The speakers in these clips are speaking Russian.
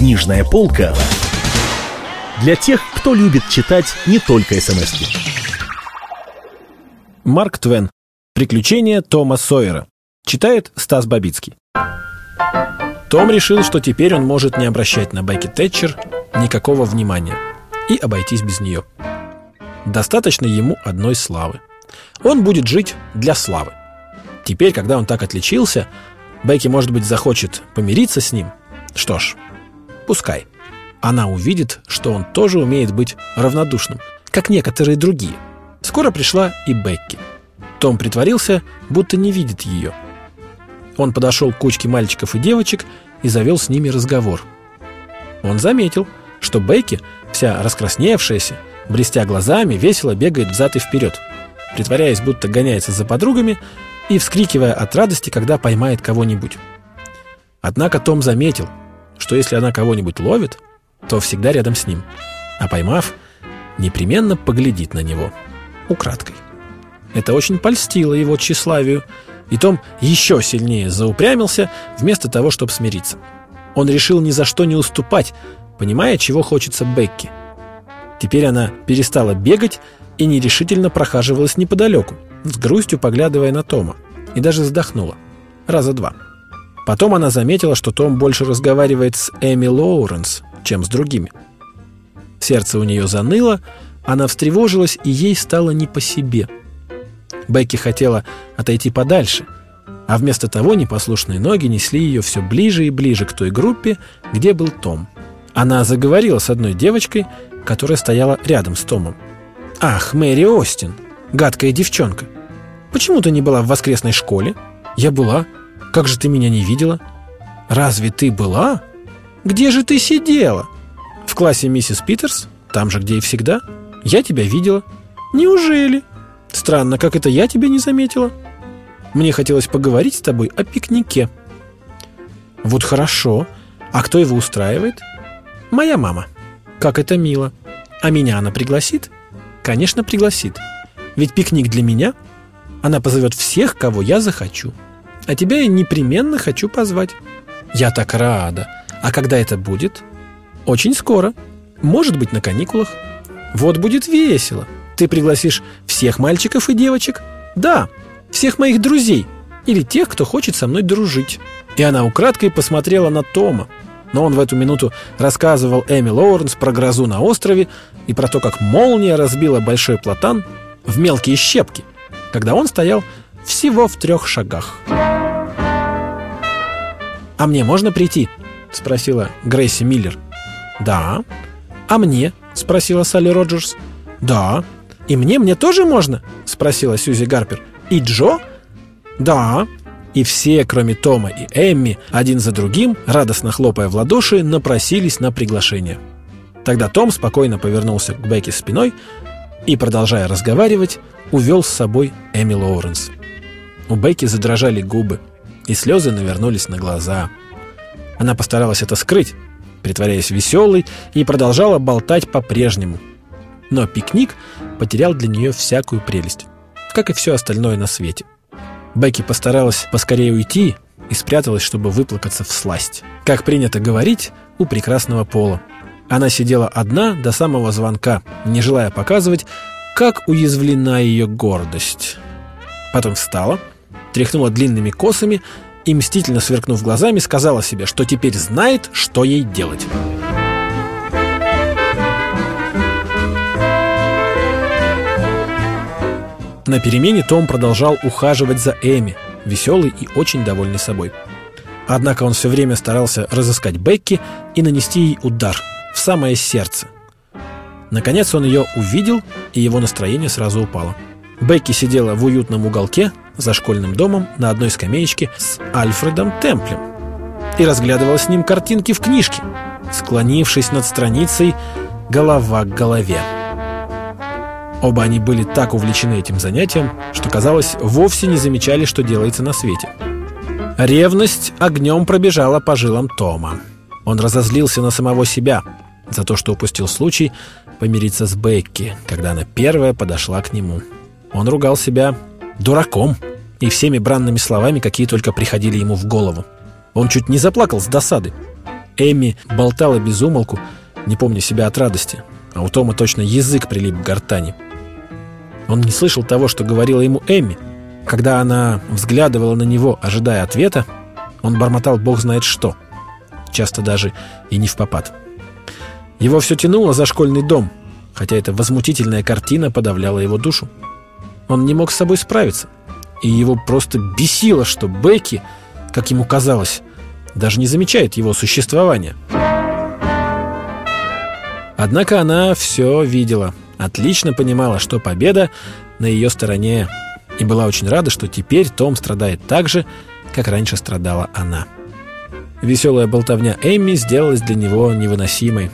Книжная полка для тех, кто любит читать не только смс -ки. Марк Твен. Приключения Тома Сойера. Читает Стас Бабицкий. Том решил, что теперь он может не обращать на Бекки Тэтчер никакого внимания и обойтись без нее. Достаточно ему одной славы. Он будет жить для славы. Теперь, когда он так отличился, Бекки, может быть, захочет помириться с ним. Что ж, пускай. Она увидит, что он тоже умеет быть равнодушным, как некоторые другие. Скоро пришла и Бекки. Том притворился, будто не видит ее. Он подошел к кучке мальчиков и девочек и завел с ними разговор. Он заметил, что Бекки, вся раскрасневшаяся, блестя глазами, весело бегает взад и вперед, притворяясь, будто гоняется за подругами и вскрикивая от радости, когда поймает кого-нибудь. Однако Том заметил, что если она кого-нибудь ловит, то всегда рядом с ним, а поймав, непременно поглядит на него, украдкой. Это очень польстило его тщеславию, и Том еще сильнее заупрямился, вместо того, чтобы смириться. Он решил ни за что не уступать, понимая, чего хочется Бекки. Теперь она перестала бегать и нерешительно прохаживалась неподалеку, с грустью поглядывая на Тома, и даже вздохнула. Раза два. Потом она заметила, что Том больше разговаривает с Эми Лоуренс, чем с другими. Сердце у нее заныло, она встревожилась, и ей стало не по себе. Бекки хотела отойти подальше, а вместо того непослушные ноги несли ее все ближе и ближе к той группе, где был Том. Она заговорила с одной девочкой, которая стояла рядом с Томом. «Ах, Мэри Остин!» гадкая девчонка. Почему ты не была в воскресной школе? Я была. Как же ты меня не видела? Разве ты была? Где же ты сидела? В классе миссис Питерс? Там же, где и всегда. Я тебя видела. Неужели? Странно, как это я тебя не заметила? Мне хотелось поговорить с тобой о пикнике. Вот хорошо. А кто его устраивает? Моя мама. Как это мило. А меня она пригласит? Конечно, пригласит. Ведь пикник для меня. Она позовет всех, кого я захочу. А тебя я непременно хочу позвать. Я так рада. А когда это будет? Очень скоро. Может быть, на каникулах. Вот будет весело. Ты пригласишь всех мальчиков и девочек? Да, всех моих друзей. Или тех, кто хочет со мной дружить. И она украдкой посмотрела на Тома. Но он в эту минуту рассказывал Эми Лоуренс про грозу на острове и про то, как молния разбила большой платан в мелкие щепки, когда он стоял всего в трех шагах. «А мне можно прийти?» — спросила Грейси Миллер. «Да». «А мне?» — спросила Салли Роджерс. «Да». «И мне? Мне тоже можно?» — спросила Сьюзи Гарпер. «И Джо?» «Да». И все, кроме Тома и Эмми, один за другим, радостно хлопая в ладоши, напросились на приглашение. Тогда Том спокойно повернулся к Бекке спиной, и, продолжая разговаривать, увел с собой Эми Лоуренс. У Бекки задрожали губы, и слезы навернулись на глаза. Она постаралась это скрыть, притворяясь веселой, и продолжала болтать по-прежнему. Но пикник потерял для нее всякую прелесть, как и все остальное на свете. Бекки постаралась поскорее уйти и спряталась, чтобы выплакаться в сласть. Как принято говорить у прекрасного пола. Она сидела одна до самого звонка, не желая показывать, как уязвлена ее гордость. Потом встала, тряхнула длинными косами и, мстительно сверкнув глазами, сказала себе, что теперь знает, что ей делать. На перемене Том продолжал ухаживать за Эми, веселый и очень довольный собой. Однако он все время старался разыскать Бекки и нанести ей удар – в самое сердце. Наконец он ее увидел, и его настроение сразу упало. Бекки сидела в уютном уголке за школьным домом на одной скамеечке с Альфредом Темплем и разглядывала с ним картинки в книжке, склонившись над страницей голова к голове. Оба они были так увлечены этим занятием, что, казалось, вовсе не замечали, что делается на свете. Ревность огнем пробежала по жилам Тома. Он разозлился на самого себя за то, что упустил случай помириться с Бекки, когда она первая подошла к нему. Он ругал себя дураком и всеми бранными словами, какие только приходили ему в голову. Он чуть не заплакал с досады. Эми болтала без умолку, не помня себя от радости, а у Тома точно язык прилип к гортани. Он не слышал того, что говорила ему Эми. Когда она взглядывала на него, ожидая ответа, он бормотал бог знает что, часто даже и не в попад. Его все тянуло за школьный дом, хотя эта возмутительная картина подавляла его душу. Он не мог с собой справиться, и его просто бесило, что Бекки, как ему казалось, даже не замечает его существования. Однако она все видела, отлично понимала, что победа на ее стороне, и была очень рада, что теперь Том страдает так же, как раньше страдала она. Веселая болтовня Эмми сделалась для него невыносимой.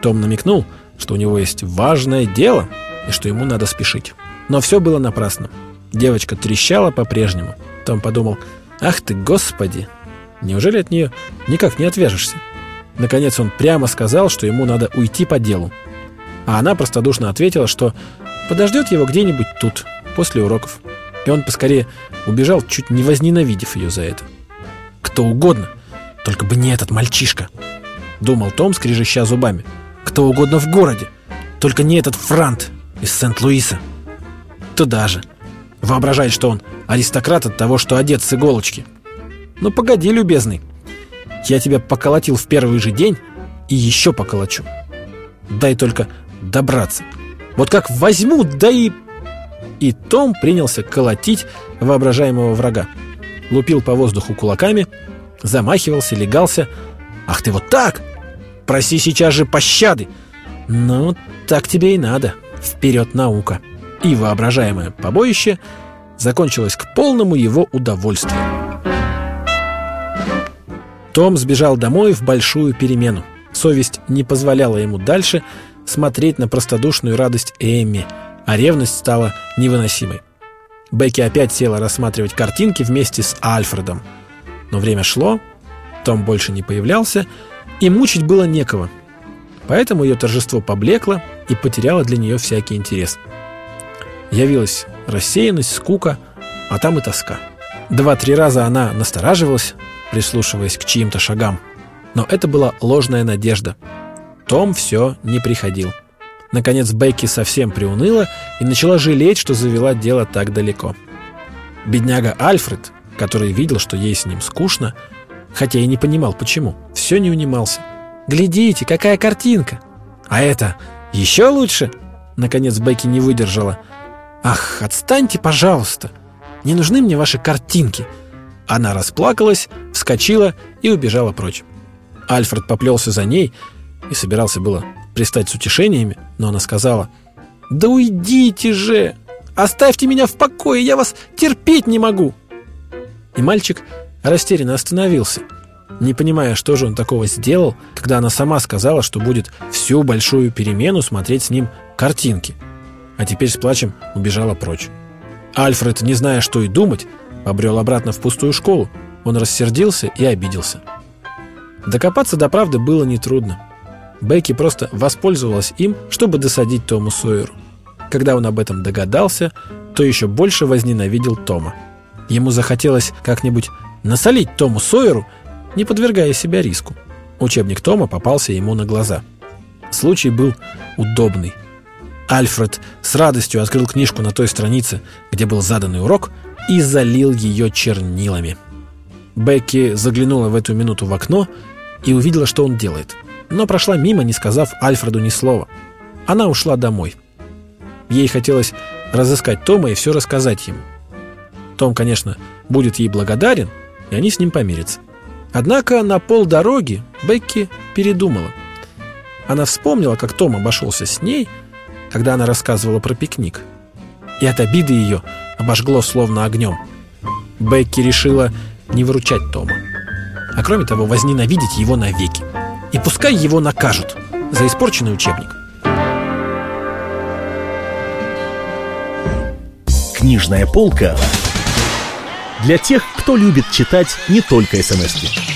Том намекнул, что у него есть важное дело и что ему надо спешить. Но все было напрасно. Девочка трещала по-прежнему. Том подумал, «Ах ты, Господи! Неужели от нее никак не отвяжешься?» Наконец он прямо сказал, что ему надо уйти по делу. А она простодушно ответила, что подождет его где-нибудь тут, после уроков. И он поскорее убежал, чуть не возненавидев ее за это. «Кто угодно, только бы не этот мальчишка», — думал Том, скрежеща зубами. «Кто угодно в городе, только не этот Франт из Сент-Луиса». Туда же. Воображает, что он аристократ от того, что одет с иголочки. Ну, погоди, любезный. Я тебя поколотил в первый же день и еще поколочу. Дай только добраться. Вот как возьму, да и... И Том принялся колотить воображаемого врага. Лупил по воздуху кулаками, замахивался, легался. «Ах ты вот так! Проси сейчас же пощады!» «Ну, так тебе и надо. Вперед, наука!» И воображаемое побоище закончилось к полному его удовольствию. Том сбежал домой в большую перемену. Совесть не позволяла ему дальше смотреть на простодушную радость Эмми, а ревность стала невыносимой. Бекки опять села рассматривать картинки вместе с Альфредом. Но время шло, Том больше не появлялся, и мучить было некого. Поэтому ее торжество поблекло и потеряло для нее всякий интерес. Явилась рассеянность, скука, а там и тоска. Два-три раза она настораживалась, прислушиваясь к чьим-то шагам. Но это была ложная надежда. Том все не приходил. Наконец Бекки совсем приуныла и начала жалеть, что завела дело так далеко. Бедняга Альфред, который видел, что ей с ним скучно, хотя и не понимал, почему, все не унимался. «Глядите, какая картинка!» «А это еще лучше!» Наконец Бекки не выдержала. «Ах, отстаньте, пожалуйста! Не нужны мне ваши картинки!» Она расплакалась, вскочила и убежала прочь. Альфред поплелся за ней и собирался было пристать с утешениями, но она сказала, «Да уйдите же! Оставьте меня в покое, я вас терпеть не могу!» И мальчик растерянно остановился, не понимая, что же он такого сделал, когда она сама сказала, что будет всю большую перемену смотреть с ним картинки, а теперь с плачем убежала прочь. Альфред, не зная, что и думать, побрел обратно в пустую школу. Он рассердился и обиделся. Докопаться до правды было нетрудно. Бекки просто воспользовалась им, чтобы досадить Тому Сойеру. Когда он об этом догадался, то еще больше возненавидел Тома. Ему захотелось как-нибудь насолить Тому Сойеру, не подвергая себя риску. Учебник Тома попался ему на глаза. Случай был удобный. Альфред с радостью открыл книжку на той странице, где был заданный урок, и залил ее чернилами. Бекки заглянула в эту минуту в окно и увидела, что он делает. Но прошла мимо, не сказав Альфреду ни слова. Она ушла домой. Ей хотелось разыскать Тома и все рассказать ему. Том, конечно, будет ей благодарен, и они с ним помирятся. Однако на полдороги Бекки передумала. Она вспомнила, как Том обошелся с ней, когда она рассказывала про пикник. И от обиды ее обожгло словно огнем. Бекки решила не выручать Тома. А кроме того, возненавидеть его навеки. И пускай его накажут за испорченный учебник. Книжная полка для тех, кто любит читать не только смс -ки.